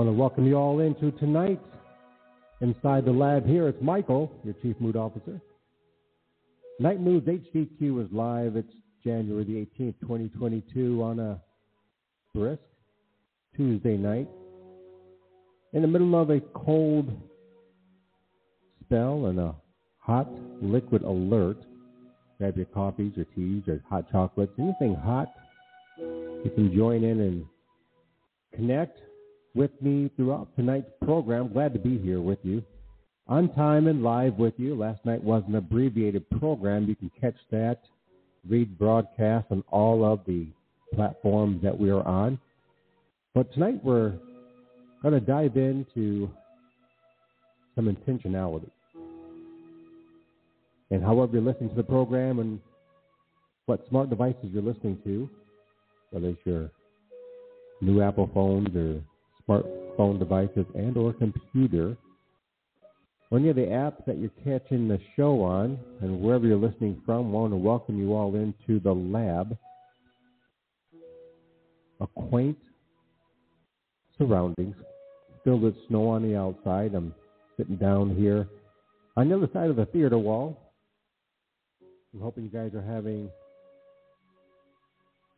want to welcome you all into tonight inside the lab here. It's Michael, your Chief Mood Officer. NiteMoodz HDQ is live. It's January the 18th, 2022 on a brisk Tuesday night. In the middle of a cold spell and a hot liquid alert. Grab your coffees or teas or hot chocolates, anything hot. You can join in and connect with me throughout tonight's program. Glad to be here with you. On time and live with you. Last night was an abbreviated program. You can catch that, read broadcast on all of the platforms that we are on. But tonight we're going to dive into some intentionality. And however you're listening to the program and what smart devices you're listening to, whether it's your new Apple phones or smartphone devices and or computer, or any of the apps that you're catching the show on, and wherever you're listening from, want to welcome you all into the lab. A quaint surroundings, filled with snow on the outside. I'm sitting down here on the other side of the theater wall. I'm hoping you guys are having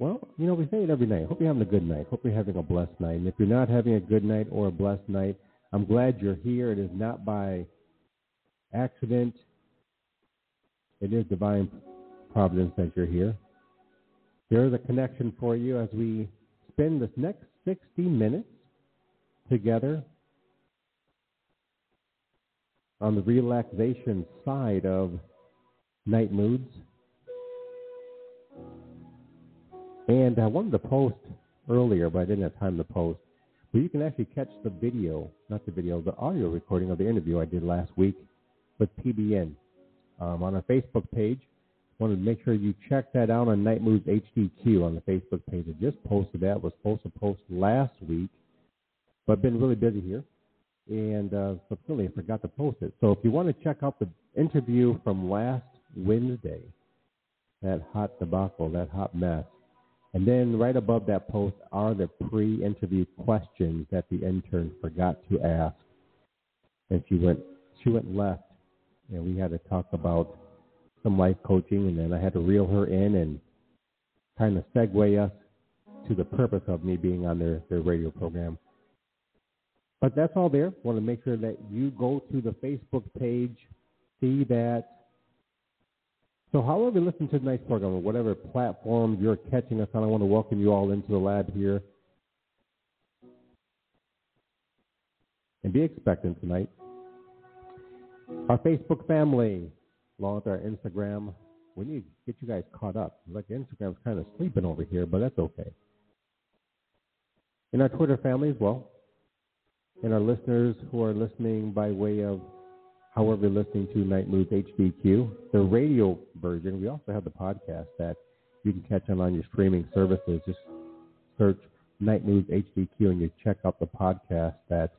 well, you know, we say it every night. Hope you're having a good night. Hope you're having a blessed night. And if you're not having a good night or a blessed night, I'm glad you're here. It is not by accident. It is divine providence that you're here. There is a connection for you as we spend this next 60 minutes together on the relaxation side of NiteMoodz. And I wanted to post earlier, but I didn't have time to post. But you can actually catch the video, not the video, the audio recording of the interview I did last week with PBN um, on our Facebook page. Wanted to make sure you check that out on NiteMoodz HDQ on the Facebook page. I just posted that. Was supposed to post last week, but been really busy here, and uh, so I forgot to post it. So if you want to check out the interview from last Wednesday, that hot debacle, that hot mess, and then right above that post are the pre-interview questions that the intern forgot to ask. And she went she went left and we had to talk about some life coaching and then I had to reel her in and kind of segue us to the purpose of me being on their, their radio program. But that's all there. Want to make sure that you go to the Facebook page, see that so however you listen to tonight's program, or whatever platform you're catching us on, I want to welcome you all into the lab here. And be expectant tonight. Our Facebook family, along with our Instagram, we need to get you guys caught up. Like Instagram's kind of sleeping over here, but that's okay. In our Twitter family as well. And our listeners who are listening by way of however listening to NiteMoodz HDQ, the radio version. We also have the podcast that you can catch on your streaming services. Just search NiteMoodz HDQ and you check out the podcast that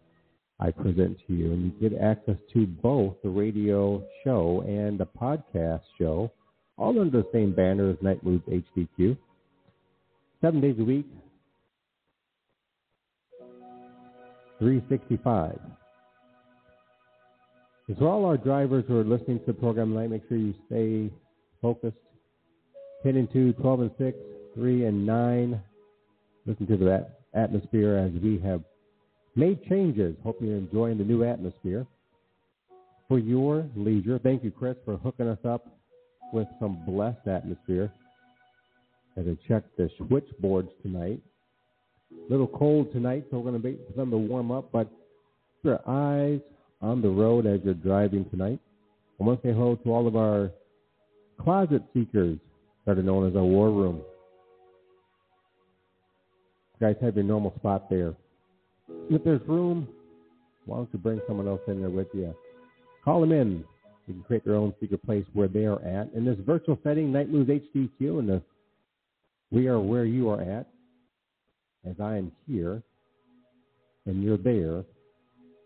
I present to you. And you get access to both the radio show and the podcast show, all under the same banner as NiteMoodz HDQ. Seven days a week, 365. So for all our drivers who are listening to the program tonight, make sure you stay focused. 10 and 2, 12 and 6, 3 and 9. Listen to the atmosphere as we have made changes. Hope you're enjoying the new atmosphere. For your leisure, thank you, Chris, for hooking us up with some blessed atmosphere. As I check the switchboards tonight. A little cold tonight, so we're going to wait for them to warm up, but your eyes on the road as you're driving tonight. I want to say hello to all of our closet seekers that are known as our war room. You guys have your normal spot there. If there's room, why don't you bring someone else in there with you? Call them in. You can create their own secret place where they are at. In this virtual setting, NiteMoodz HDQ, and the we are where you are at, as I am here, and you're there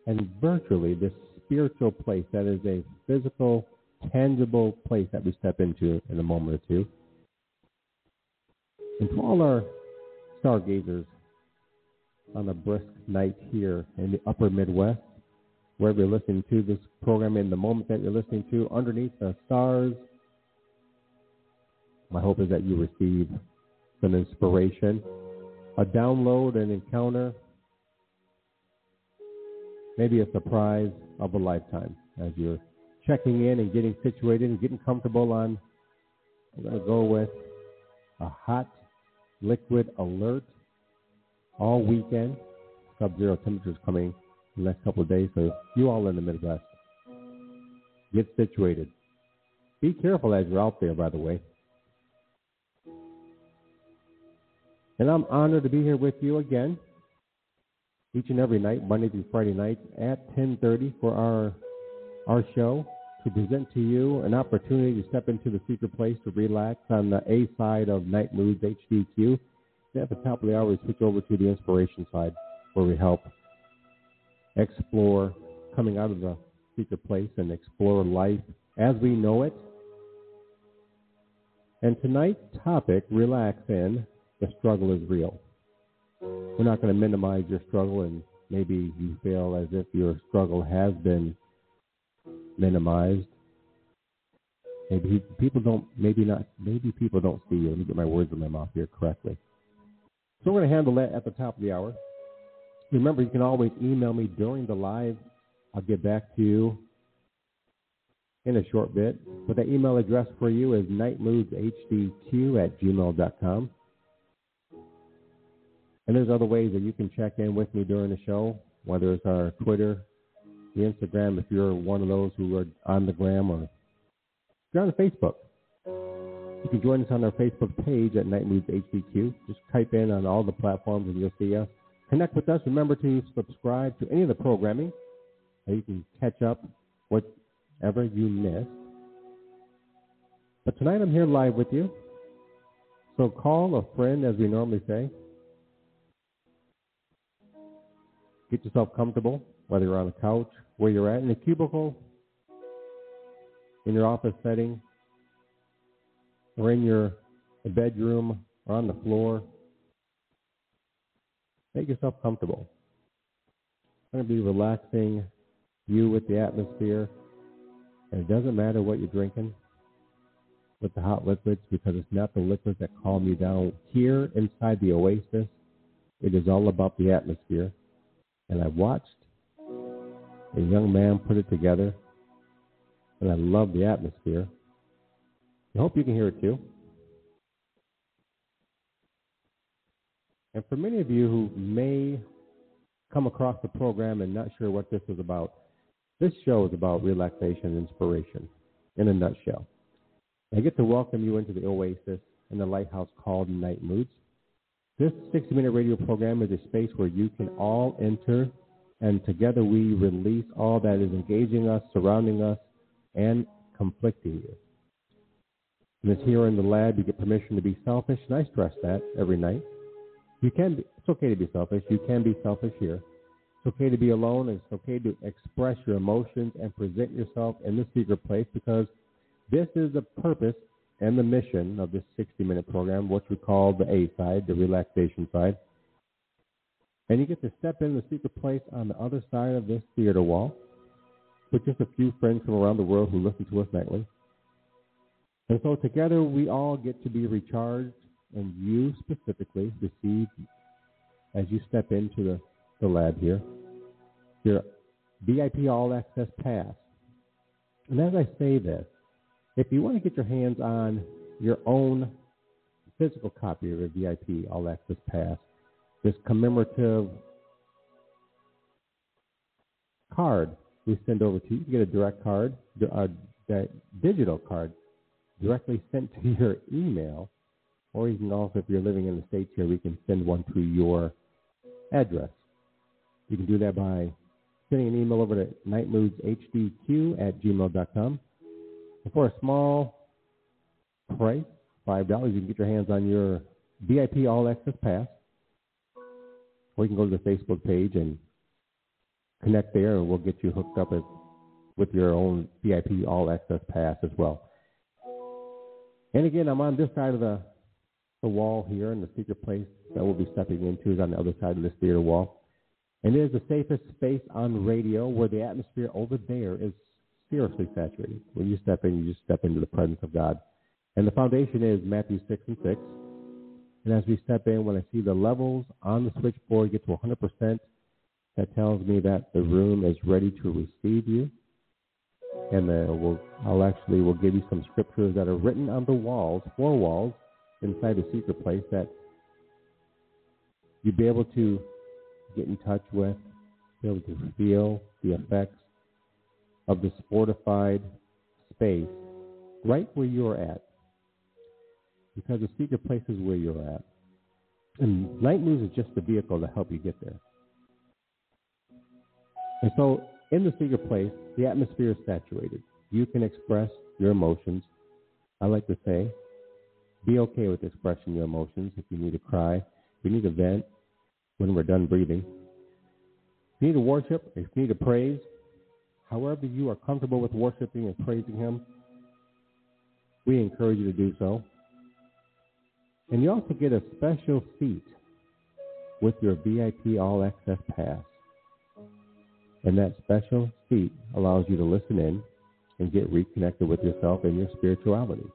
and virtually this spiritual place that is a physical, tangible place that we step into in a moment or two. And to all our stargazers on a brisk night here in the upper Midwest, wherever you're listening to this program in the moment that you're listening to, underneath the stars. My hope is that you receive some inspiration, a download, an encounter, maybe a surprise of a lifetime as you're checking in and getting situated and getting comfortable on. I'm going to go with a hot liquid alert all weekend. Sub-zero temperatures coming in the next couple of days. So you all in the Midwest, get situated. Be careful as you're out there, by the way. And I'm honored to be here with you again, each and every night, Monday through Friday night at 10:30 for our our show to present to you an opportunity to step into the secret place to relax on the A side of NiteMoodz HDQ. At the top of the hour, we switch over to the inspiration side where we help explore coming out of the secret place and explore life as we know it. And tonight's topic, relax in, the struggle is real. We're not going to minimize your struggle and maybe you feel as if your struggle has been minimized. Maybe people don't, maybe not, maybe people don't see you. Let me get my words in my mouth here correctly. So we're going to handle that at the top of the hour. Remember, you can always email me during the live. I'll get back to you in a short bit. But the email address for you is nitemoodzhdq at gmail.com. And there's other ways that you can check in with me during the show, whether it's our Twitter, the Instagram, if you're one of those who are on the gram, or if you're on Facebook. You can join us on our Facebook page at NiteMoodz HDQ. Just type in on all the platforms and you'll see us. Connect with us. Remember to subscribe to any of the programming. So you can catch up whatever you missed. But tonight I'm here live with you. So call a friend, as we normally say. Get yourself comfortable, whether you're on a couch, where you're at, in a cubicle, in your office setting, or in your bedroom, or on the floor. Make yourself comfortable. I'm going to be relaxing you with the atmosphere. And it doesn't matter what you're drinking with the hot liquids because it's not the liquids that calm you down. Here inside the oasis, it is all about the atmosphere. And I watched a young man put it together, and I love the atmosphere. I hope you can hear it too. And for many of you who may come across the program and not sure what this is about, this show is about relaxation and inspiration in a nutshell. I get to welcome you into the oasis and the lighthouse called NiteMoodz. This 60 minute radio program is a space where you can all enter and together we release all that is engaging us, surrounding us, and conflicting you. And it's here in the lab you get permission to be selfish, and I stress that every night. You can be, it's okay to be selfish. You can be selfish here. It's okay to be alone. It's okay to express your emotions and present yourself in the secret place because this is the purpose and the mission of this 60 minute program, what we call the A side, the relaxation side. And you get to step in the secret place on the other side of this theater wall with just a few friends from around the world who listen to us nightly. And so together we all get to be recharged, and you specifically receive, as you step into the, the lab here, your VIP All Access Pass. And as I say this, if you want to get your hands on your own physical copy of your VIP All Access Pass, this commemorative card we send over to you. You get a direct card, a uh, digital card directly sent to your email, or you can also, if you're living in the States here, we can send one to your address. You can do that by sending an email over to nitemoodzhdq at gmail.com. For a small price, $5, you can get your hands on your VIP All Access Pass or you can go to the Facebook page and connect there, and we'll get you hooked up with your own VIP All Access Pass as well. And again, I'm on this side of the the wall here and the secret place that we'll be stepping into is on the other side of this theater wall. And it is the safest space on radio where the atmosphere over there is seriously saturated. When you step in, you just step into the presence of God. And the foundation is Matthew 6 and 6. And as we step in, when I see the levels on the switchboard get to 100%, that tells me that the room is ready to receive you. And uh, we'll, I'll actually will give you some scriptures that are written on the walls, four walls, inside the secret place that you'll be able to get in touch with, be able to feel the effects of this fortified space right where you're at. Because the secret place is where you're at. And NiteMoodz is just the vehicle to help you get there. And so in the secret place, the atmosphere is saturated. You can express your emotions. I like to say, be okay with expressing your emotions. If you need to cry, if you need to vent, when we're done breathing. If you need to worship, if you need to praise, however you are comfortable with worshiping and praising Him, we encourage you to do so. And you also get a special seat with your VIP All Access Pass. And that special seat allows you to listen in and get reconnected with yourself and your spirituality.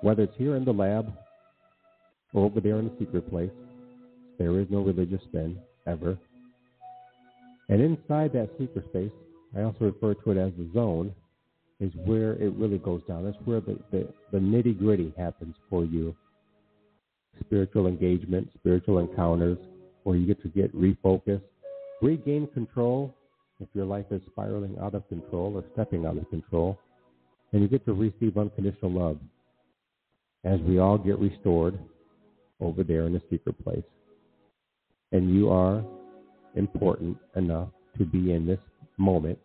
Whether it's here in the lab or over there in the secret place, there is no religious spin ever. And inside that secret space, I also refer to it as the zone, is where it really goes down. That's where the, the, the nitty gritty happens for you. Spiritual engagement, spiritual encounters, where you get to get refocused, regain control if your life is spiraling out of control or stepping out of control, and you get to receive unconditional love as we all get restored over there in the secret place. And you are important enough to be in this moment.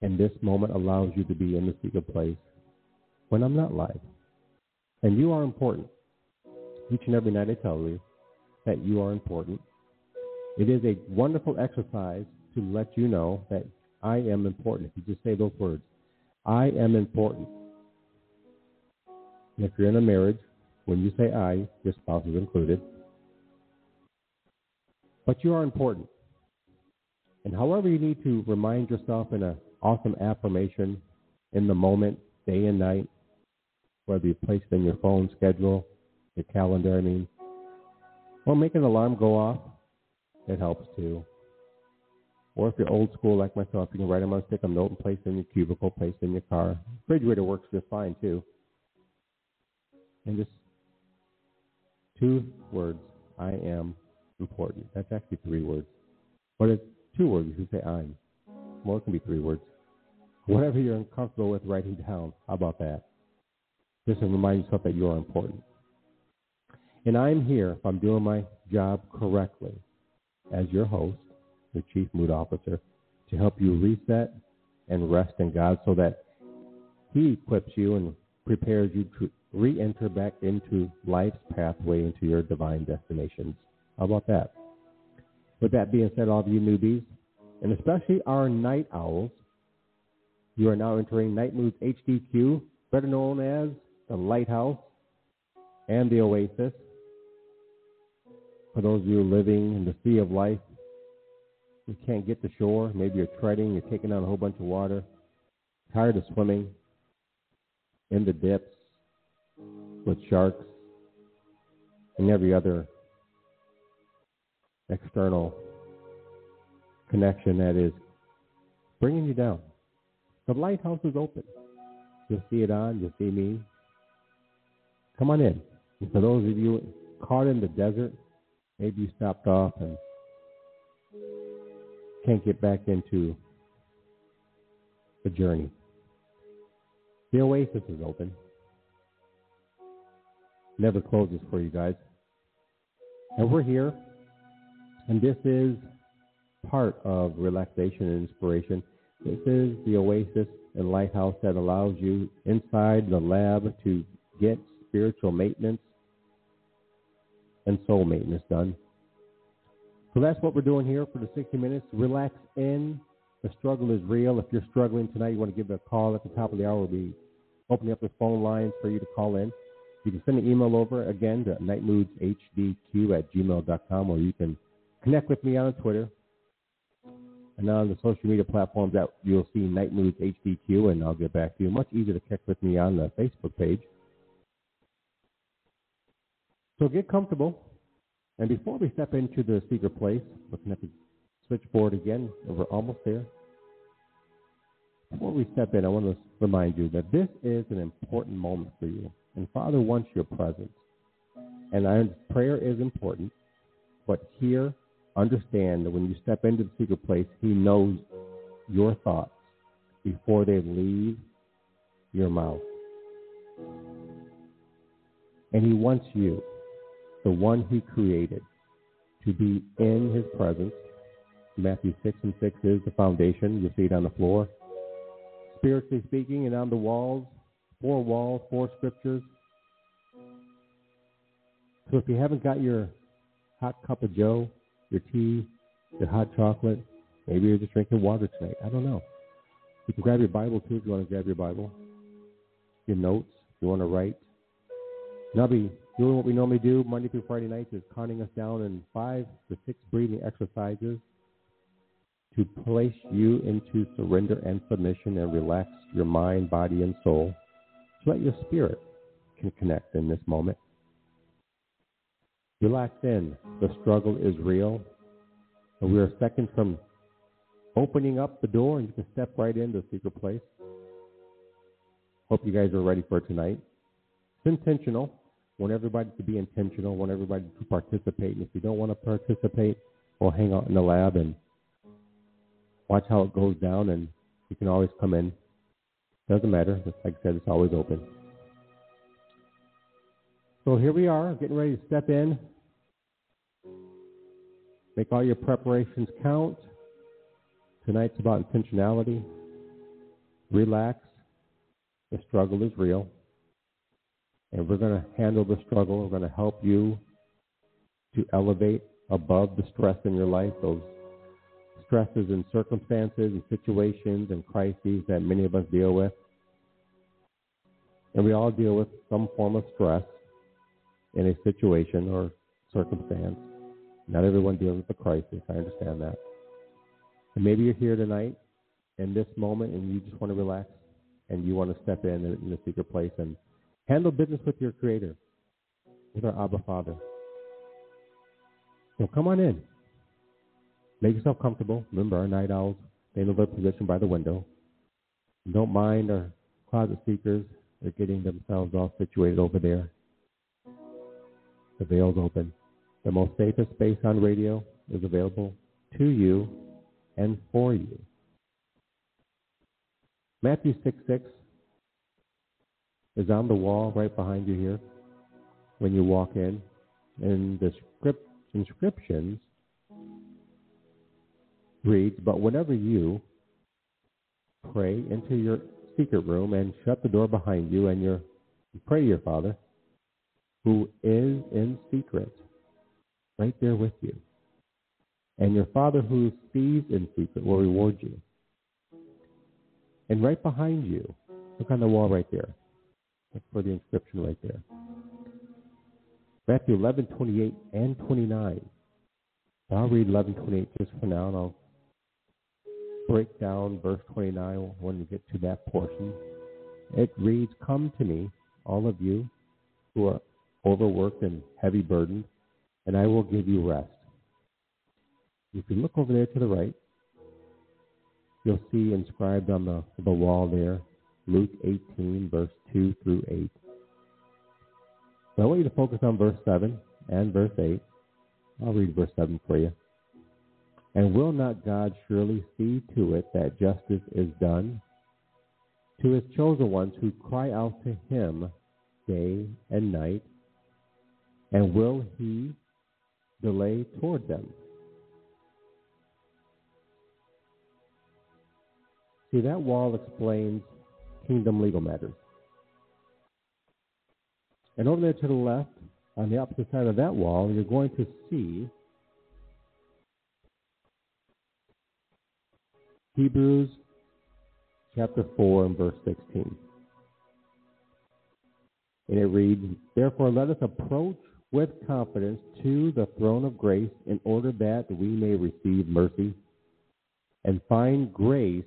And this moment allows you to be in the secret place when I'm not live. And you are important. Each and every night I tell you that you are important. It is a wonderful exercise to let you know that I am important. If you just say those words, I am important. And if you're in a marriage, when you say I, your spouse is included. But you are important. And however you need to remind yourself in an awesome affirmation in the moment, day and night, whether you place it in your phone schedule, your calendar, I mean, or make an alarm go off, it helps too. Or if you're old school like myself, you can write them on a stick note and place it in your cubicle, place it in your car. Refrigerator works just fine too. And just two words, I am important. That's actually three words. But it's two words. You say I'm. More can be three words. Whatever you're uncomfortable with writing down, how about that? Just to remind yourself that you're important. And I'm here, if I'm doing my job correctly, as your host, your chief mood officer, to help you reset and rest in God so that He equips you and prepares you to re enter back into life's pathway into your divine destinations. How about that? With that being said, all of you newbies, and especially our night owls, you are now entering NiteMoodz HDQ, better known as the Lighthouse and the Oasis. For those of you living in the sea of life, you can't get to shore. Maybe you're treading, you're taking on a whole bunch of water, tired of swimming in the dips with sharks and every other external connection that is bringing you down. The lighthouse is open. You'll see it on, you'll see me. Come on in. And for those of you caught in the desert, maybe you stopped off and can't get back into the journey. The oasis is open. Never closes for you guys. And we're here and this is part of relaxation and inspiration. This is the oasis and lighthouse that allows you inside the lab to get spiritual maintenance and soul maintenance done. So that's what we're doing here for the 60 minutes. Relax in. The struggle is real. If you're struggling tonight, you want to give a call at the top of the hour. We'll be opening up the phone lines for you to call in. You can send an email over again to nitemoodzhdq at gmail.com or you can connect with me on Twitter and on the social media platforms that you'll see NiteMoodz HDQ and I'll get back to you. Much easier to connect with me on the Facebook page. So get comfortable. And before we step into the secret place, looking at the switchboard again, we're almost there. Before we step in, I want to remind you that this is an important moment for you. And Father wants your presence. And I, prayer is important, but here, understand that when you step into the secret place, He knows your thoughts before they leave your mouth. And He wants you, the one He created, to be in His presence. Matthew 6 and 6 is the foundation. You see it on the floor. Spiritually speaking, and on the walls, four walls, four scriptures. So if you haven't got your hot cup of joe, your tea, your hot chocolate, maybe you're just drinking water tonight. I don't know. You can grab your Bible too if you want to grab your Bible. Your notes if you want to write. Nubby, doing what we normally do Monday through Friday nights is counting us down in five to six breathing exercises to place you into surrender and submission and relax your mind, body, and soul so that your spirit can connect in this moment. Relax in. The struggle is real. And we are seconds from opening up the door and you can step right into the secret place. Hope you guys are ready for tonight. It's intentional. Want everybody to be intentional. Want everybody to participate. And if you don't want to participate, we'll hang out in the lab and watch how it goes down. And you can always come in. Doesn't matter. Like I said, it's always open. So here we are, getting ready to step in. Make all your preparations count. Tonight's about intentionality. Relax. The struggle is real. And we're going to handle the struggle. We're going to help you to elevate above the stress in your life, those stresses and circumstances and situations and crises that many of us deal with. And we all deal with some form of stress in a situation or circumstance. Not everyone deals with a crisis. I understand that. And maybe you're here tonight in this moment and you just want to relax and you want to step in in the secret place and handle business with your Creator, with our Abba Father. So come on in. Make yourself comfortable. Remember, our night owls, they know their position by the window. Don't mind our closet seekers. They're getting themselves all situated over there. The veil's open. The most safest space on radio is available to you and for you. Matthew 6 6 is on the wall right behind you here when you walk in. And the script inscriptions reads, But whenever you pray into your secret room and shut the door behind you and you pray to your Father, who is in secret, right there with you. And your Father who sees in secret will reward you. And right behind you, look on the wall right there. Look for the inscription right there. Matthew 11, 28 and 29. I'll read 11, 28 just for now, and I'll break down verse 29 when we get to that portion. It reads, Come to me, all of you who are overworked and heavy burdened, and I will give you rest. If you look over there to the right, you'll see inscribed on the, the wall there Luke 18, verse 2 through 8. So I want you to focus on verse 7 and verse 8. I'll read verse 7 for you. And will not God surely see to it that justice is done to his chosen ones who cry out to him day and night? And will he delay toward them? See, that wall explains kingdom legal matters. And over there to the left, on the opposite side of that wall, you're going to see Hebrews chapter 4 and verse 16. And it reads, Therefore let us approach with confidence to the throne of grace in order that we may receive mercy and find grace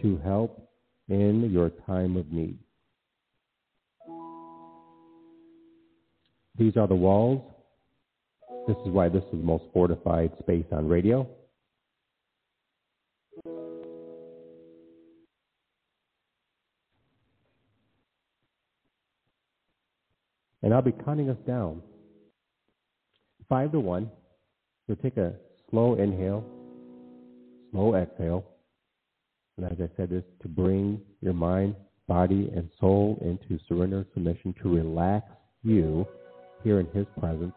to help in your time of need. These are the walls. This is why this is the most fortified space on radio. And I'll be counting us down. Five to one. You'll take a slow inhale, slow exhale. And as I said, this to bring your mind, body, and soul into surrender submission to relax you here in His presence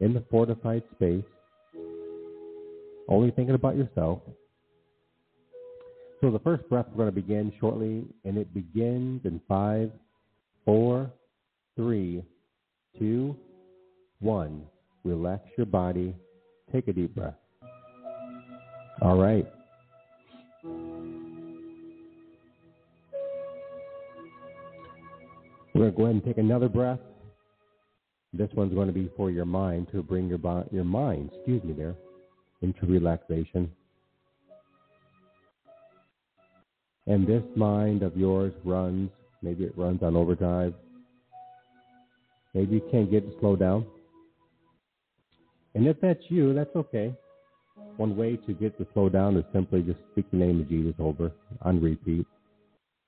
in the fortified space, only thinking about yourself. So the first breath we're going to begin shortly, and it begins in five, four, three, two, one. Relax your body. Take a deep breath. All right. We're going to go ahead and take another breath. This one's going to be for your mind to bring your your mind, excuse me, there, into relaxation. And this mind of yours runs, maybe it runs on overdrive. Maybe you can't get it to slow down. And if that's you, that's okay. One way to get to slow down is simply just speak the name of Jesus over on repeat.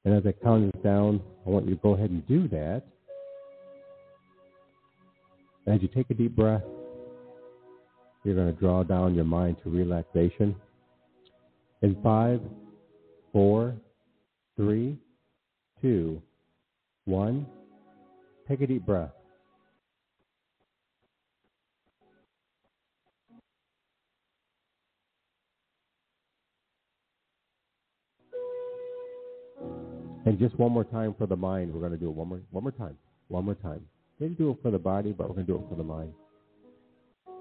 And as I count this down, I want you to go ahead and do that. As you take a deep breath, you're going to draw down your mind to relaxation. In five, four, three, two, one, take a deep breath. And just one more time for the mind. We're going to do it one more, one more time. One more time. Didn't do it for the body, but we're going to do it for the mind.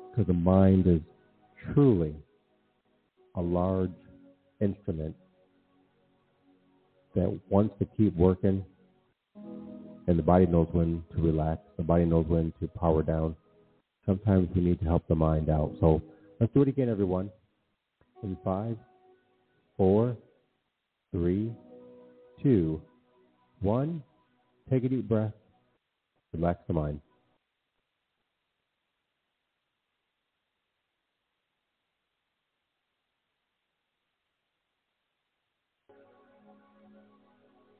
Because the mind is truly a large instrument that wants to keep working, and the body knows when to relax. The body knows when to power down. Sometimes we need to help the mind out. So let's do it again, everyone. In five, four, three, two, one. Take a deep breath. Relax the mind.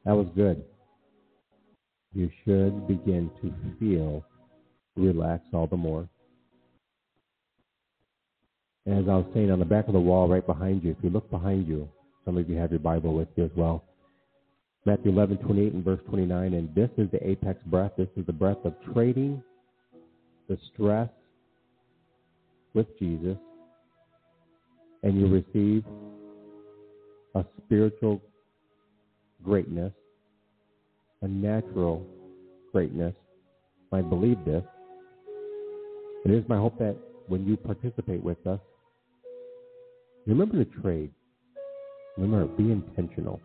That was good. You should begin to feel relax all the more. As I was saying, on the back of the wall right behind you, if you look behind you, some of you have your Bible with you as well. Matthew 11, 28 and verse 29. And this is the apex breath. This is the breath of trading the stress with Jesus. And you receive a spiritual greatness, a natural greatness. I believe this. It is my hope that when you participate with us, remember to trade. Remember, be intentional.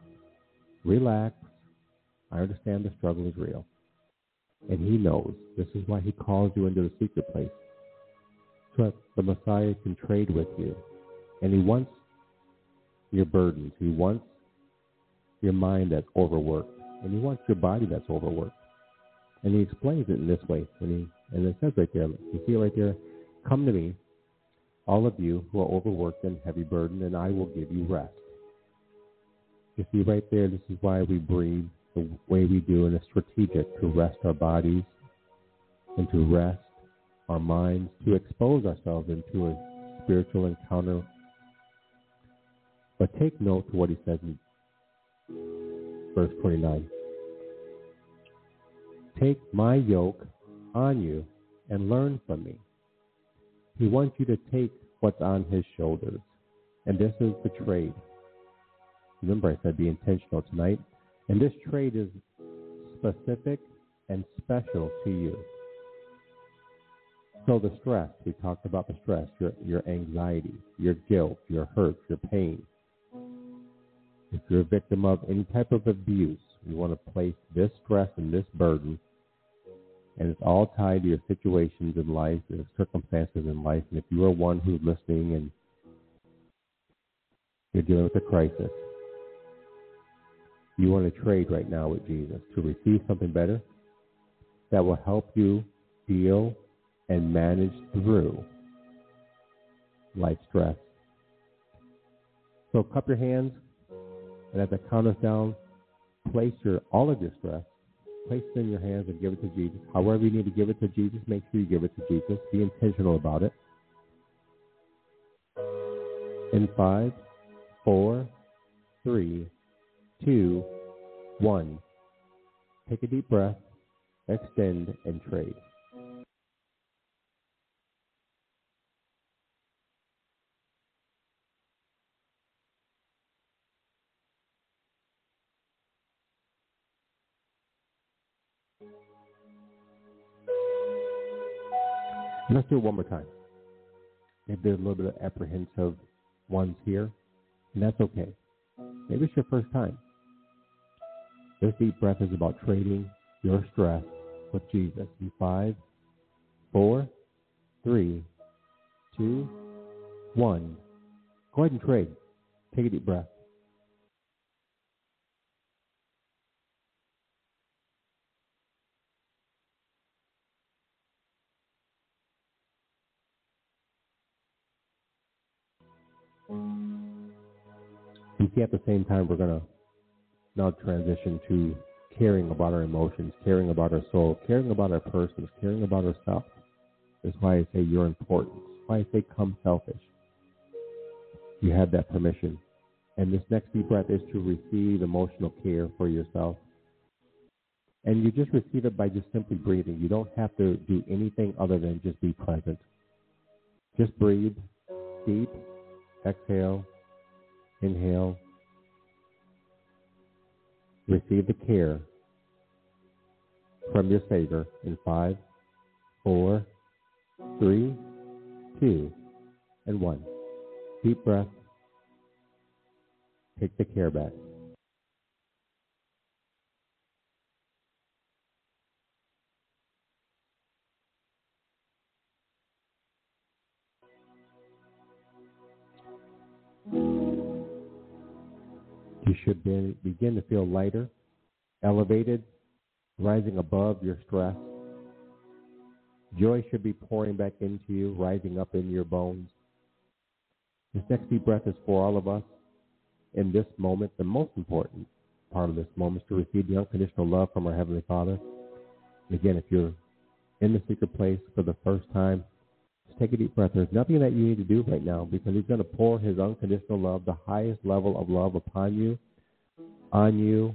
Relax. I understand the struggle is real. And he knows. This is why he calls you into the secret place. So that the Messiah can trade with you. And he wants your burdens. He wants your mind that's overworked. And he wants your body that's overworked. And he explains it in this way. When he, and it says right there, you see it right there, come to me, all of you who are overworked and heavy burdened, and I will give you rest. You see right there, this is why we breathe the way we do, and it's strategic to rest our bodies and to rest our minds, to expose ourselves into a spiritual encounter. But take note to what he says in verse 29. Take my yoke on you and learn from me. He wants you to take what's on his shoulders. And this is the trade. Remember, I said be intentional tonight. And this trade is specific and special to you. So the stress, we talked about the stress, your, your anxiety, your guilt, your hurt, your pain. If you're a victim of any type of abuse, You want to place this stress and this burden, and it's all tied to your situations in life, your circumstances in life. And if you are one who's listening and you're dealing with a crisis, you want to trade right now with Jesus to receive something better that will help you deal and manage through life stress. So cup your hands, and at the count us down, place your all of your stress, place it in your hands and give it to Jesus. However you need to give it to Jesus, make sure you give it to Jesus. Be intentional about it. In five, four, three, two, one. Take a deep breath, extend, and trade. Let's do it one more time. Maybe there's a little bit of apprehensive ones here, and that's okay. Maybe it's your first time. This deep breath is about trading your stress with Jesus. In five, four, three, two, one. Go ahead and trade. Take a deep breath. You see, at the same time, we're going to now transition to caring about our emotions, caring about our soul, caring about our persons, caring about ourselves. That's why I say you're important. That's why I say come selfish. You have that permission. And this next deep breath is to receive emotional care for yourself. And you just receive it by just simply breathing. You don't have to do anything other than just be present. Just breathe deep, exhale, inhale, receive the care from your Savior in five, four, three, two, and one. Deep breath. Take the care back. Should be, begin to feel lighter, elevated, rising above your stress. Joy should be pouring back into you, rising up in your bones. This next deep breath is for all of us in this moment. The most important part of this moment is to receive the unconditional love from our Heavenly Father. again, if you're in the secret place for the first time, take a deep breath. There's nothing that you need to do right now because He's going to pour His unconditional love, the highest level of love upon you, on you,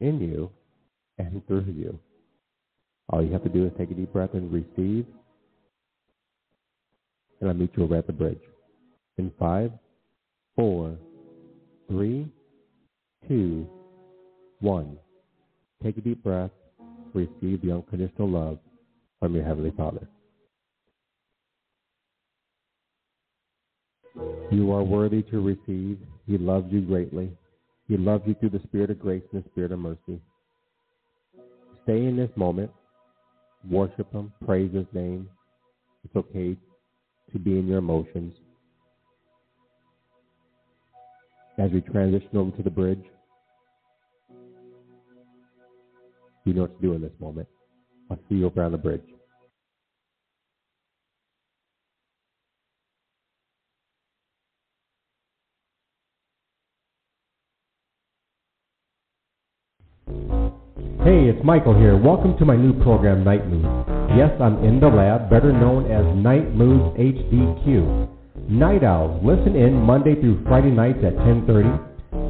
in you, and through you. All you have to do is take a deep breath and receive. And I'll meet you over at the bridge. In five, four, three, two, one. Take a deep breath. Receive the unconditional love from your Heavenly Father. You are worthy to receive. He loves you greatly. He loves you through the Spirit of grace and the Spirit of mercy. Stay in this moment. Worship Him. Praise His name. It's okay to be in your emotions. As we transition over to the bridge, you know what to do in this moment. I'll see you over on the bridge. Hey, it's Michael here. Welcome to my new program, NiteMoodz. Yes, I'm in the lab, better known as NiteMoodz HDQ. Night Owls, listen in Monday through Friday nights at 10:30.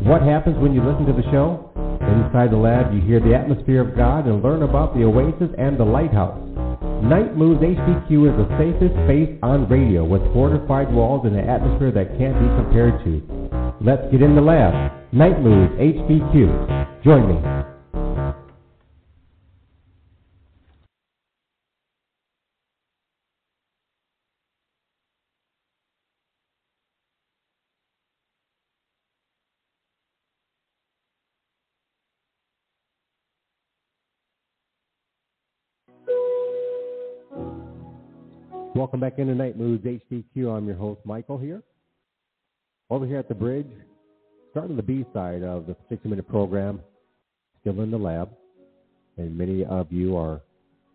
What happens when you listen to the show? Inside the lab, you hear the atmosphere of God and learn about the oasis and the lighthouse. NiteMoodz HDQ is the safest space on radio with fortified walls and an atmosphere that can't be compared to. Let's get in the lab. NiteMoodz HDQ. Join me. Back into NiteMoodz HDQ. I'm your host, Michael, here. Over here at the bridge, starting the B side of the 60 minute program, still in the lab. And many of you are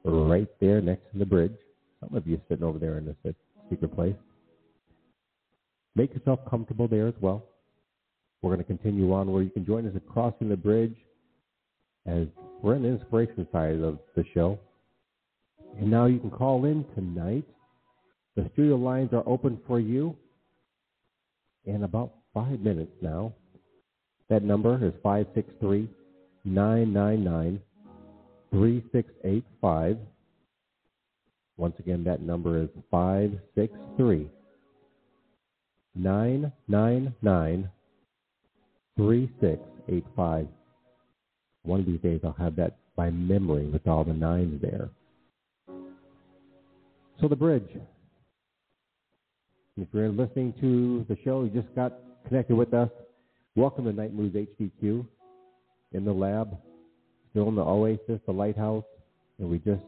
right there next to the bridge. Some of you sitting over there in the secret place. Make yourself comfortable there as well. We're going to continue on where you can join us at Crossing the Bridge as we're in the inspiration side of the show. And now you can call in tonight. The studio lines are open for you in about five minutes now. That number is 563 999 3685. Once again, that number is 563 999 3685. One of these days I'll have that by memory with all the nines there. So the bridge. If you're listening to the show, you just got connected with us. Welcome to NiteMoodz HDQ in the lab, still in the Oasis, the lighthouse, and we just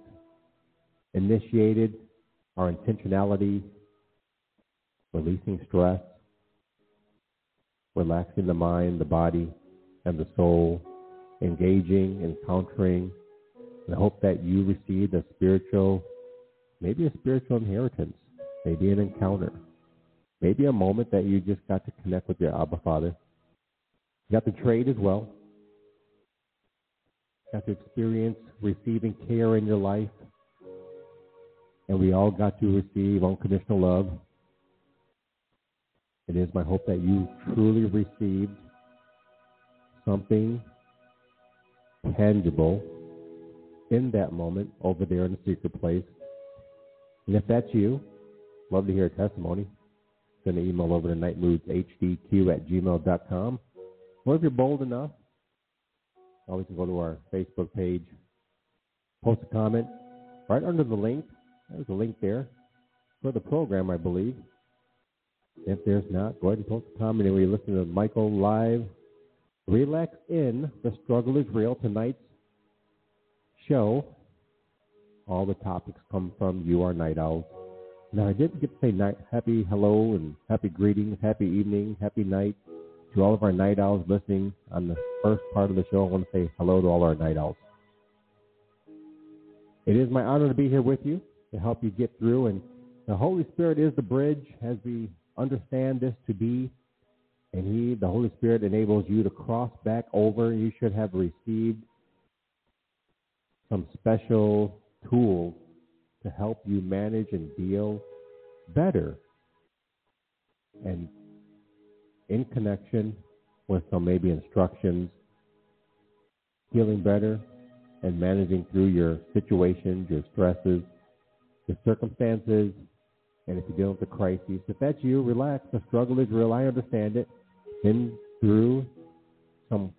initiated our intentionality, releasing stress, relaxing the mind, the body, and the soul, engaging, encountering, and I hope that you received a spiritual, maybe a spiritual inheritance, maybe an encounter, maybe a moment that you just got to connect with your Abba Father. You got to trade as well. You Got to experience receiving care in your life. And we all got to receive unconditional love it is my hope that you truly received something tangible in that moment over there in the secret place. And if that's you, love to hear a testimony. Send an email over to nitemoodzhdq at gmail.com. Or if you're bold enough, always can go to our Facebook page, post a comment right under the link. There's a link there for the program, I believe. If there's not, go ahead and post a comment. And we listen to Michael live. Relax in. The struggle is real. Tonight's show, all the topics come from You Are Night Owls. Now, I didn't get to say night, happy hello and happy greetings, happy evening, happy night to all of our night owls listening on the first part of the show. I want to say hello to all our night owls. It is my honor to be here with you to help you get through. And the Holy Spirit is the bridge as we understand this to be, and He, the Holy Spirit, enables you to cross back over. You should have received some special tools to help you manage and deal better and in connection with some maybe instructions, feeling better and managing through your situations, your stresses, your circumstances, and if you're dealing with a crisis, if that's you, relax. The struggle is real. I understand it. Been through some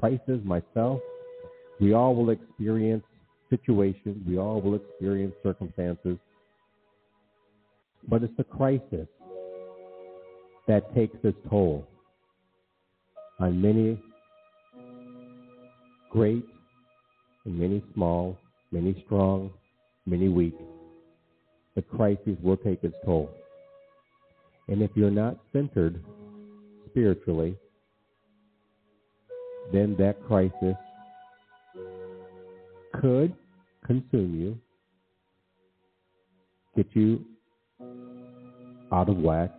crisis myself. We all will experience situations. We all will experience circumstances. But it's the crisis that takes its toll on many great and many small, many strong, many weak the crisis will take its toll. And if you're not centered spiritually, then that crisis could consume you, get you out of whack,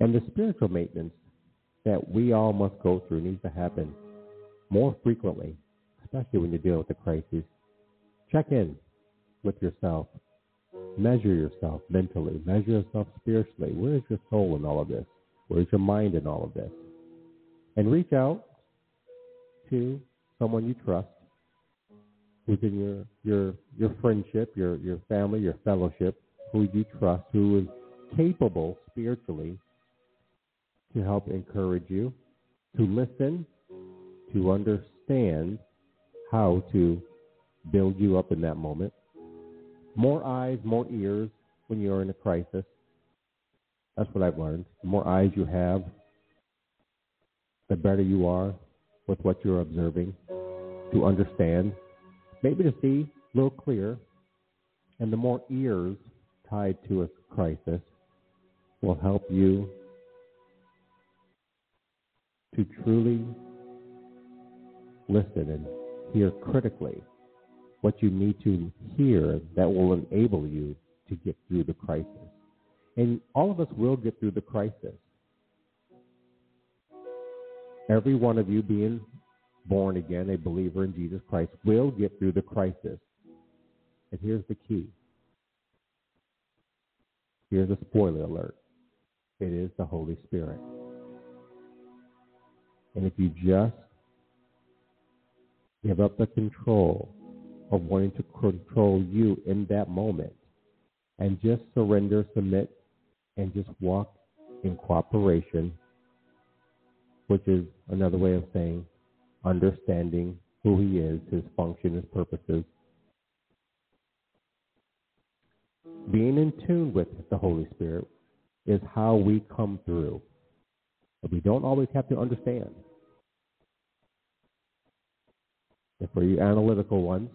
and the spiritual maintenance that we all must go through needs to happen more frequently especially when you deal with a crisis. Check in with yourself. Measure yourself mentally. Measure yourself spiritually. Where is your soul in all of this? Where is your mind in all of this? And reach out to someone you trust within your your your friendship, your your family, your fellowship, who you trust, who is capable spiritually to help encourage you, to listen, to understand how to build you up in that moment. More eyes, more ears when you're in a crisis. That's what I've learned. The more eyes you have, the better you are with what you're observing to understand maybe to see a little clearer, and the more ears tied to a crisis will help you to truly listen and hear critically what you need to hear that will enable you to get through the crisis. And all of us will get through the crisis. Every one of you being born again, a believer in Jesus Christ, will get through the crisis. And here's the key. Here's a spoiler alert. It is the Holy Spirit. And if you just give up the control of wanting to control you in that moment and just surrender, submit, and just walk in cooperation, which is another way of saying understanding who he is, his function, his purposes. Being in tune with the Holy Spirit is how we come through. But we don't always have to understand. And for you analytical ones,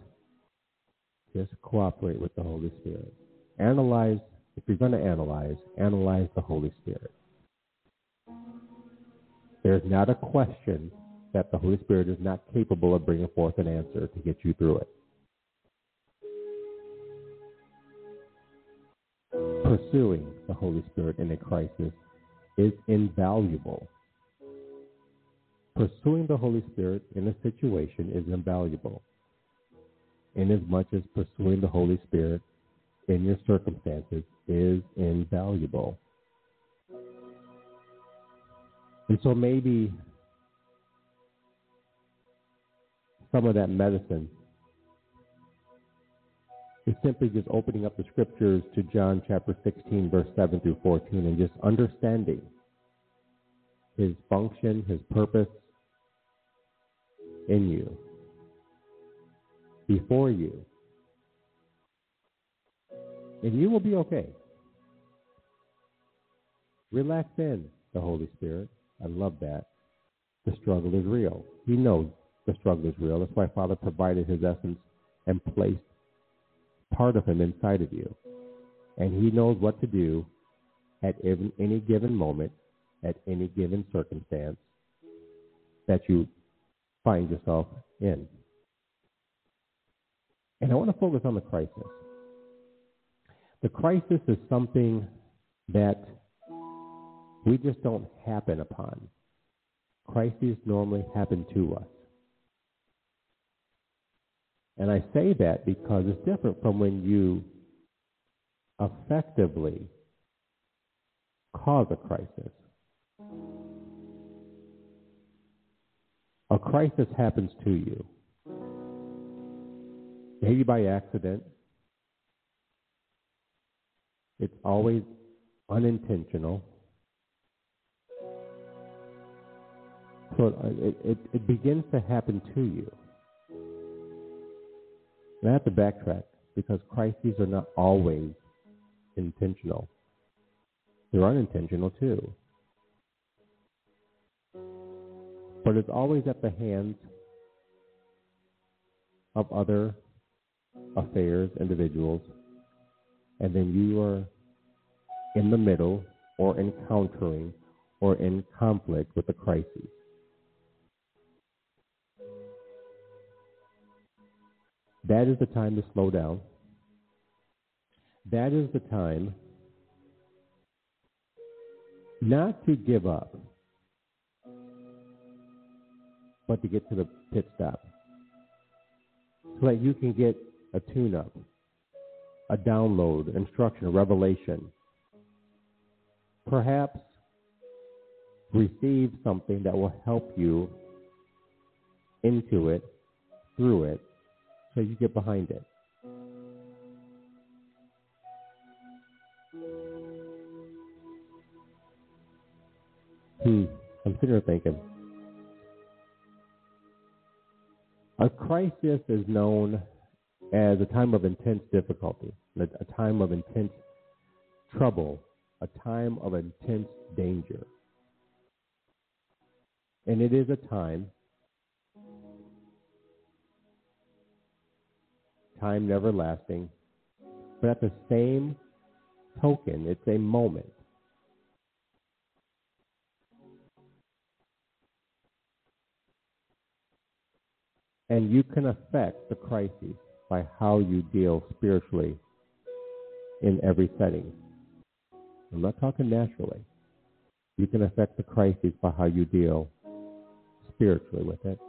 just cooperate with the Holy Spirit. Analyze, if you're going to analyze, analyze the Holy Spirit. There's not a question that the Holy Spirit is not capable of bringing forth an answer to get you through it. Pursuing the Holy Spirit in a crisis is invaluable. Pursuing the Holy Spirit in a situation is invaluable, inasmuch as pursuing the Holy Spirit in your circumstances is invaluable. And so maybe some of that medicine is simply just opening up the scriptures to John chapter 16, verse 7 through 14, and just understanding his function, his purpose in you, before you. And you will be okay. Relax in the Holy Spirit. I love that. The struggle is real. He knows the struggle is real. That's why Father provided his essence and placed part of him inside of you. And he knows what to do at any given moment, at any given circumstance that you find yourself in. And I want to focus on the crisis. The crisis is something that we just don't happen upon. Crises normally happen to us. And I say that because it's different from when you effectively cause a crisis. A crisis happens to you, maybe by accident. It's always unintentional. So it, it, it begins to happen to you. And I have to backtrack because crises are not always intentional. They're unintentional too. But it's always at the hands of other affairs, individuals, and then you are in the middle or encountering or in conflict with the crisis. That is the time to slow down. That is the time not to give up, but to get to the pit stop. So that you can get a tune up, a download, instruction, a revelation. Perhaps receive something that will help you into it, through it, you get behind it. Hmm. I'm sitting here thinking. A crisis is known as a time of intense difficulty, a time of intense trouble, a time of intense danger. And it is a time time never lasting. But at the same token, it's a moment. And you can affect the crises by how you deal spiritually in every setting. I'm not talking naturally. You can affect the crises by how you deal spiritually with it.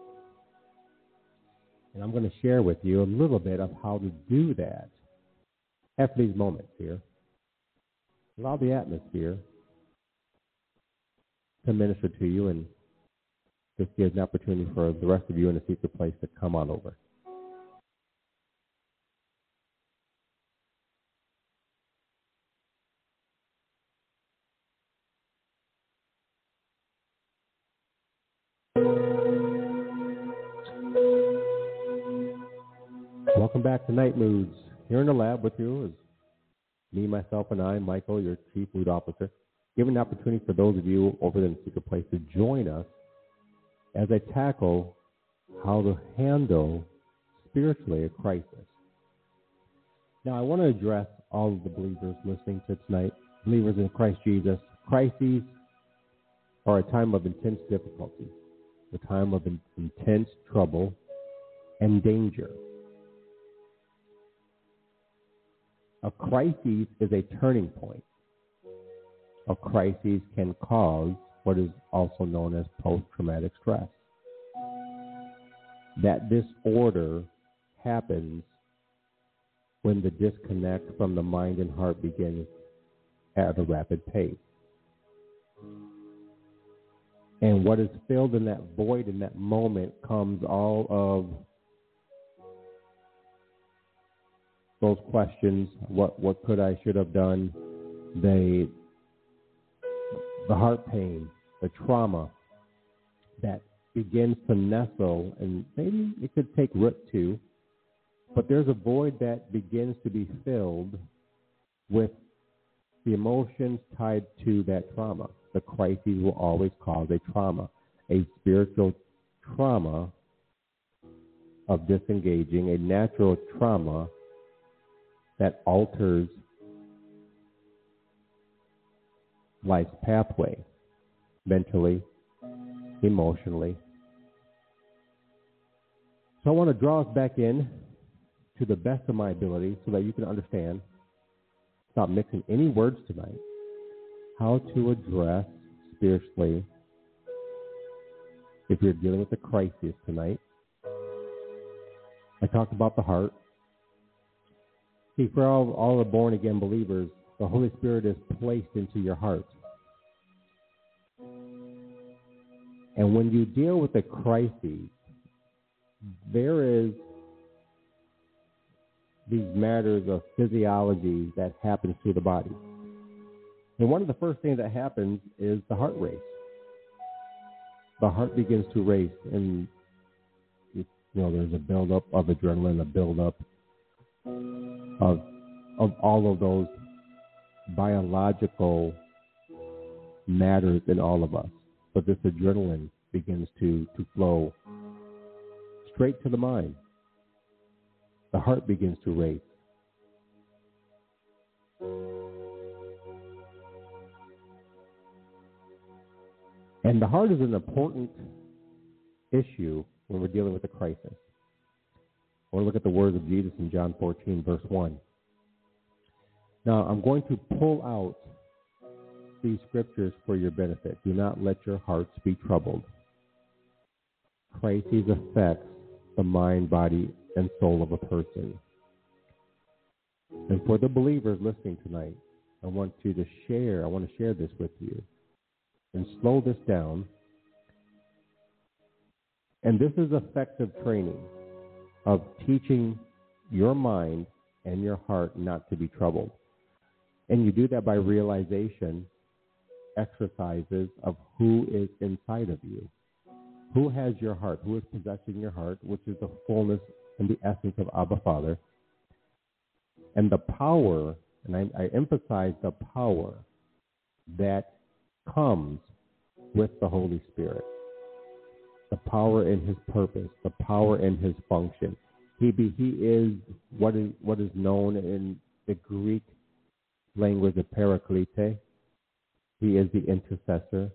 And I'm going to share with you a little bit of how to do that after these moments here. Allow the atmosphere to minister to you and this gives an opportunity for the rest of you in the secret place to come on over. To NiteMoodz. Here in the lab with you is me, myself, and I, Michael, your Chief Mood Officer, giving the opportunity for those of you over in the secret place to join us as I tackle how to handle spiritually a crisis. Now, I want to address all of the believers listening to tonight, believers in Christ Jesus. Crises are a time of intense difficulty, a time of in- intense trouble and danger. A crisis is a turning point. A crisis can cause what is also known as post traumatic stress. That disorder happens when the disconnect from the mind and heart begins at a rapid pace. And what is filled in that void in that moment comes all of those questions what what could I should have done? They the heart pain the trauma that begins to nestle and maybe it could take root too but there's a void that begins to be filled with the emotions tied to that trauma. The crises will always cause a trauma a spiritual trauma of disengaging a natural trauma that alters life's pathway mentally, emotionally. So I want to draw us back in to the best of my ability so that you can understand, stop mixing any words tonight, how to address spiritually if you're dealing with a crisis tonight. I talked about the heart. See, for all, all the born again believers, the Holy Spirit is placed into your heart. And when you deal with a crisis, there is these matters of physiology that happens to the body. And one of the first things that happens is the heart race. The heart begins to race, and you know there's a buildup of adrenaline, a buildup of of all of those biological matters in all of us. But this adrenaline begins to, to flow straight to the mind. The heart begins to race. And the heart is an important issue when we're dealing with a crisis. I want to look at the words of Jesus in John 14, verse 1. Now, I'm going to pull out these scriptures for your benefit. Do not let your hearts be troubled. Crises affects the mind, body, and soul of a person. And for the believers listening tonight, I want you to share, I want to share this with you and slow this down. And this is effective training of teaching your mind and your heart not to be troubled. And you do that by realization exercises of who is inside of you. Who has your heart? Who is possessing your heart, which is the fullness and the essence of Abba Father. And the power, and I, I emphasize the power that comes with the Holy Spirit. The power in his purpose, the power in his function, He be, he is what is what is known in the Greek language of Paraklete. He is the intercessor.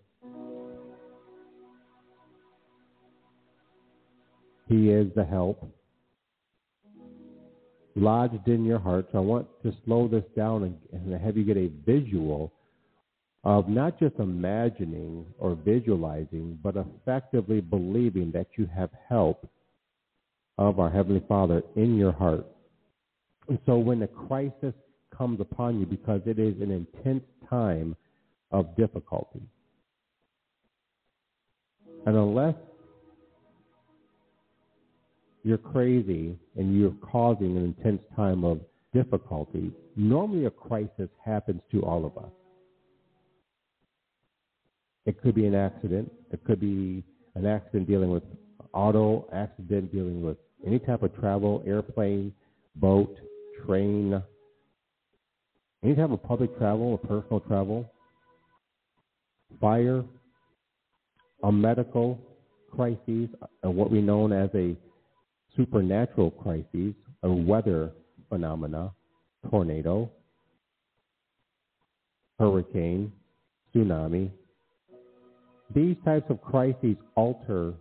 He is the help lodged in your heart. So I want to slow this down and, and have you get a visual of not just imagining or visualizing, but effectively believing that you have help of our Heavenly Father in your heart. And so when the crisis comes upon you, because it is an intense time of difficulty, and unless you're crazy and you're causing an intense time of difficulty, normally a crisis happens to all of us. It could be an accident. It could be an accident dealing with auto, accident dealing with any type of travel, airplane, boat, train, any type of public travel or personal travel, fire, a medical crisis, and what we know as a supernatural crises, a weather phenomena, tornado, hurricane, tsunami. These types of crises alter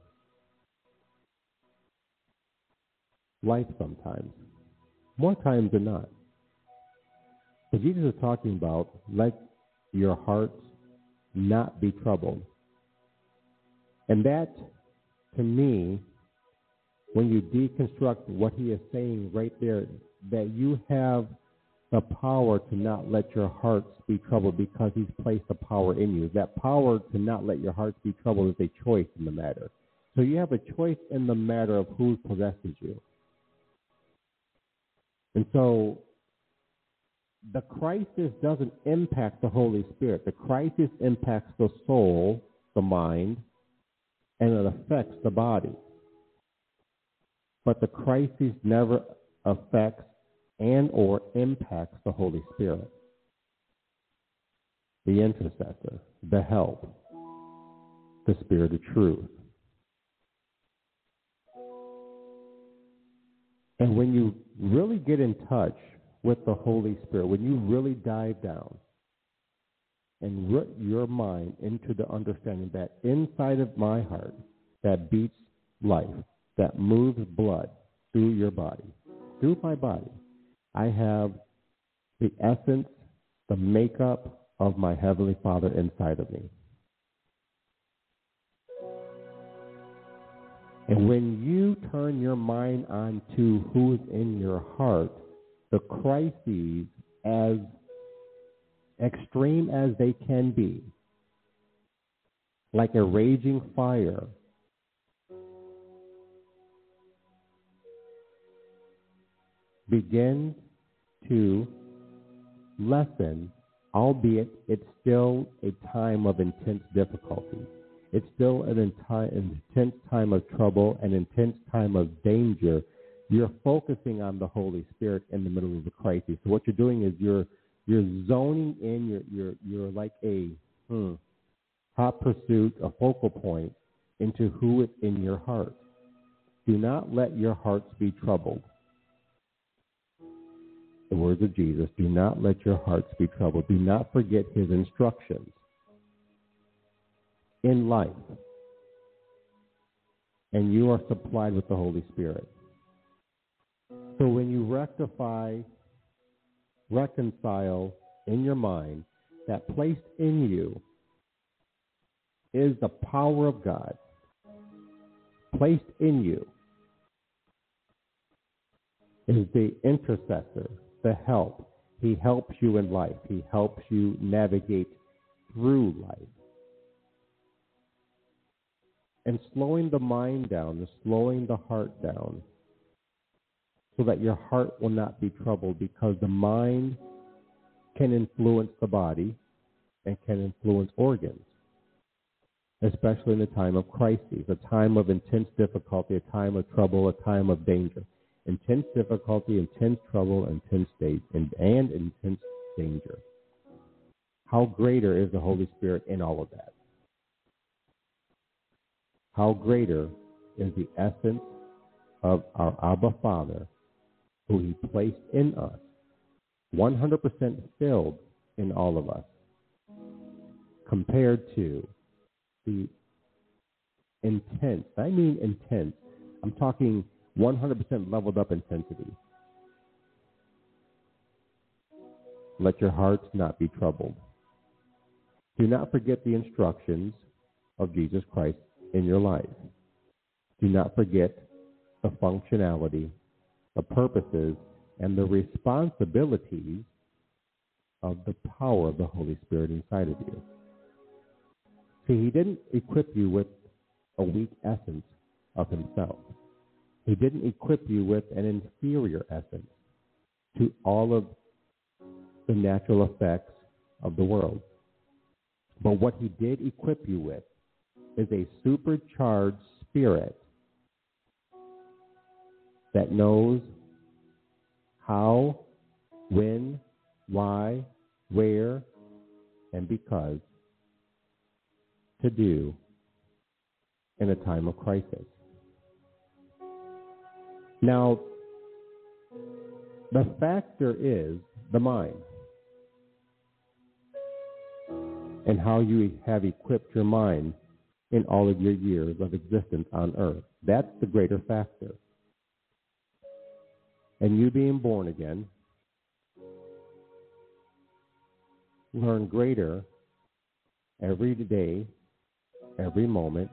life sometimes, more times than not. But Jesus is talking about let your hearts not be troubled. And that, to me, when you deconstruct what he is saying right there, that you have the power to not let your hearts be troubled because he's placed the power in you. That power to not let your hearts be troubled is a choice in the matter. So you have a choice in the matter of who possesses you. And so the crisis doesn't impact the Holy Spirit. The crisis impacts the soul, the mind, and it affects the body but the crisis never affects and or impacts the Holy Spirit, the intercessor, the help, the Spirit of truth. And when you really get in touch with the Holy Spirit, when you really dive down and root your mind into the understanding that inside of my heart that beats life, that moves blood through your body, through my body. I have the essence, the makeup of my Heavenly Father inside of me. And when you turn your mind on to who's in your heart, the crises, as extreme as they can be, like a raging fire, begins to lessen, albeit it's still a time of intense difficulty. It's still an intense time of trouble, an intense time of danger. You're focusing on the Holy Spirit in the middle of the crisis. So what you're doing is you're you're zoning in. You're you're you're like a hmm, hot pursuit, a focal point into who is in your heart. Do not let your hearts be troubled the words of Jesus, do not let your hearts be troubled. Do not forget his instructions in life. And you are supplied with the Holy Spirit. So when you rectify, reconcile in your mind that placed in you is the power of God, placed in you is the intercessor the help. He helps you in life. He helps you navigate through life. And slowing the mind down and slowing the heart down so that your heart will not be troubled because the mind can influence the body and can influence organs, especially in a time of crisis, a time of intense difficulty, a time of trouble, a time of danger intense difficulty, intense trouble, intense state, and, and intense danger. How greater is the Holy Spirit in all of that? How greater is the essence of our Abba Father, who He placed in us, 100% filled in all of us, compared to the intense, I mean intense, I'm talking 100% leveled up intensity. Let your hearts not be troubled. Do not forget the instructions of Jesus Christ in your life. Do not forget the functionality, the purposes, and the responsibilities of the power of the Holy Spirit inside of you. See, he didn't equip you with a weak essence of himself. He didn't equip you with an inferior essence to all of the natural effects of the world. But what he did equip you with is a supercharged spirit that knows how, when, why, where, and because to do in a time of crisis. Now, the factor is the mind and how you have equipped your mind in all of your years of existence on earth. That's the greater factor. And you being born again, learn greater every day, every moment.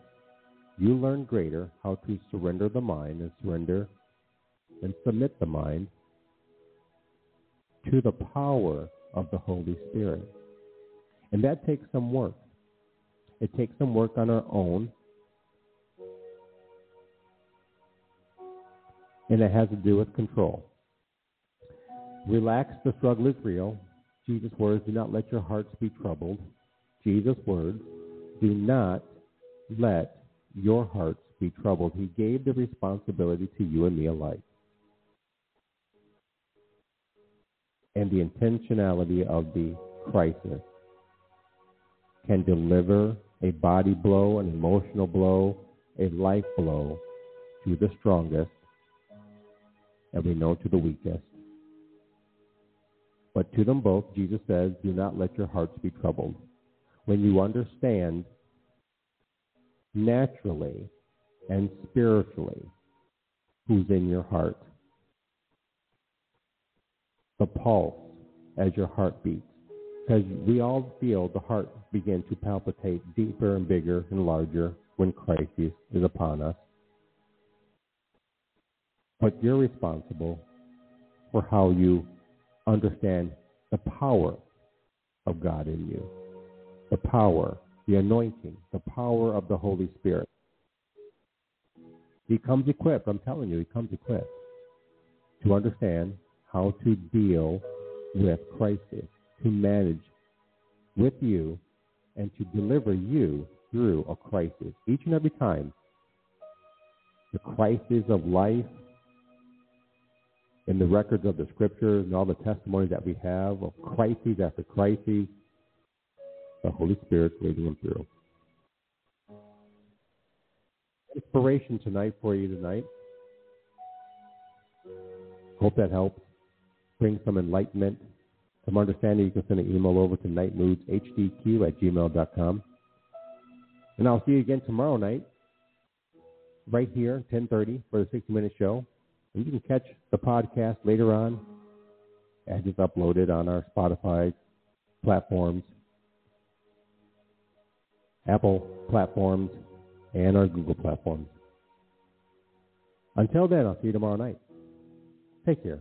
You learn greater how to surrender the mind and surrender and submit the mind to the power of the Holy Spirit. And that takes some work. It takes some work on our own. And it has to do with control. Relax, the struggle is real. Jesus' words, do not let your hearts be troubled. Jesus' words, do not let your hearts be troubled. He gave the responsibility to you and me alike. And the intentionality of the crisis can deliver a body blow, an emotional blow, a life blow to the strongest, and we know to the weakest. But to them both, Jesus says, do not let your hearts be troubled. When you understand naturally and spiritually who's in your heart, the pulse as your heart beats. Because we all feel the heart begin to palpitate deeper and bigger and larger when crisis is upon us. But you're responsible for how you understand the power of God in you, the power, the anointing, the power of the Holy Spirit. He comes equipped, I'm telling you, he comes equipped to understand how to deal with crisis, to manage with you, and to deliver you through a crisis. Each and every time, the crisis of life, in the records of the scriptures and all the testimonies that we have of crises after crises, the Holy Spirit's leading them through. Inspiration tonight for you tonight. Hope that helps bring some enlightenment, some understanding, you can send an email over to nitemoodzhdq at gmail.com. And I'll see you again tomorrow night, right here, 1030 for the 60-minute show. And you can catch the podcast later on as it's uploaded on our Spotify platforms, Apple platforms, and our Google platforms. Until then, I'll see you tomorrow night. Take care.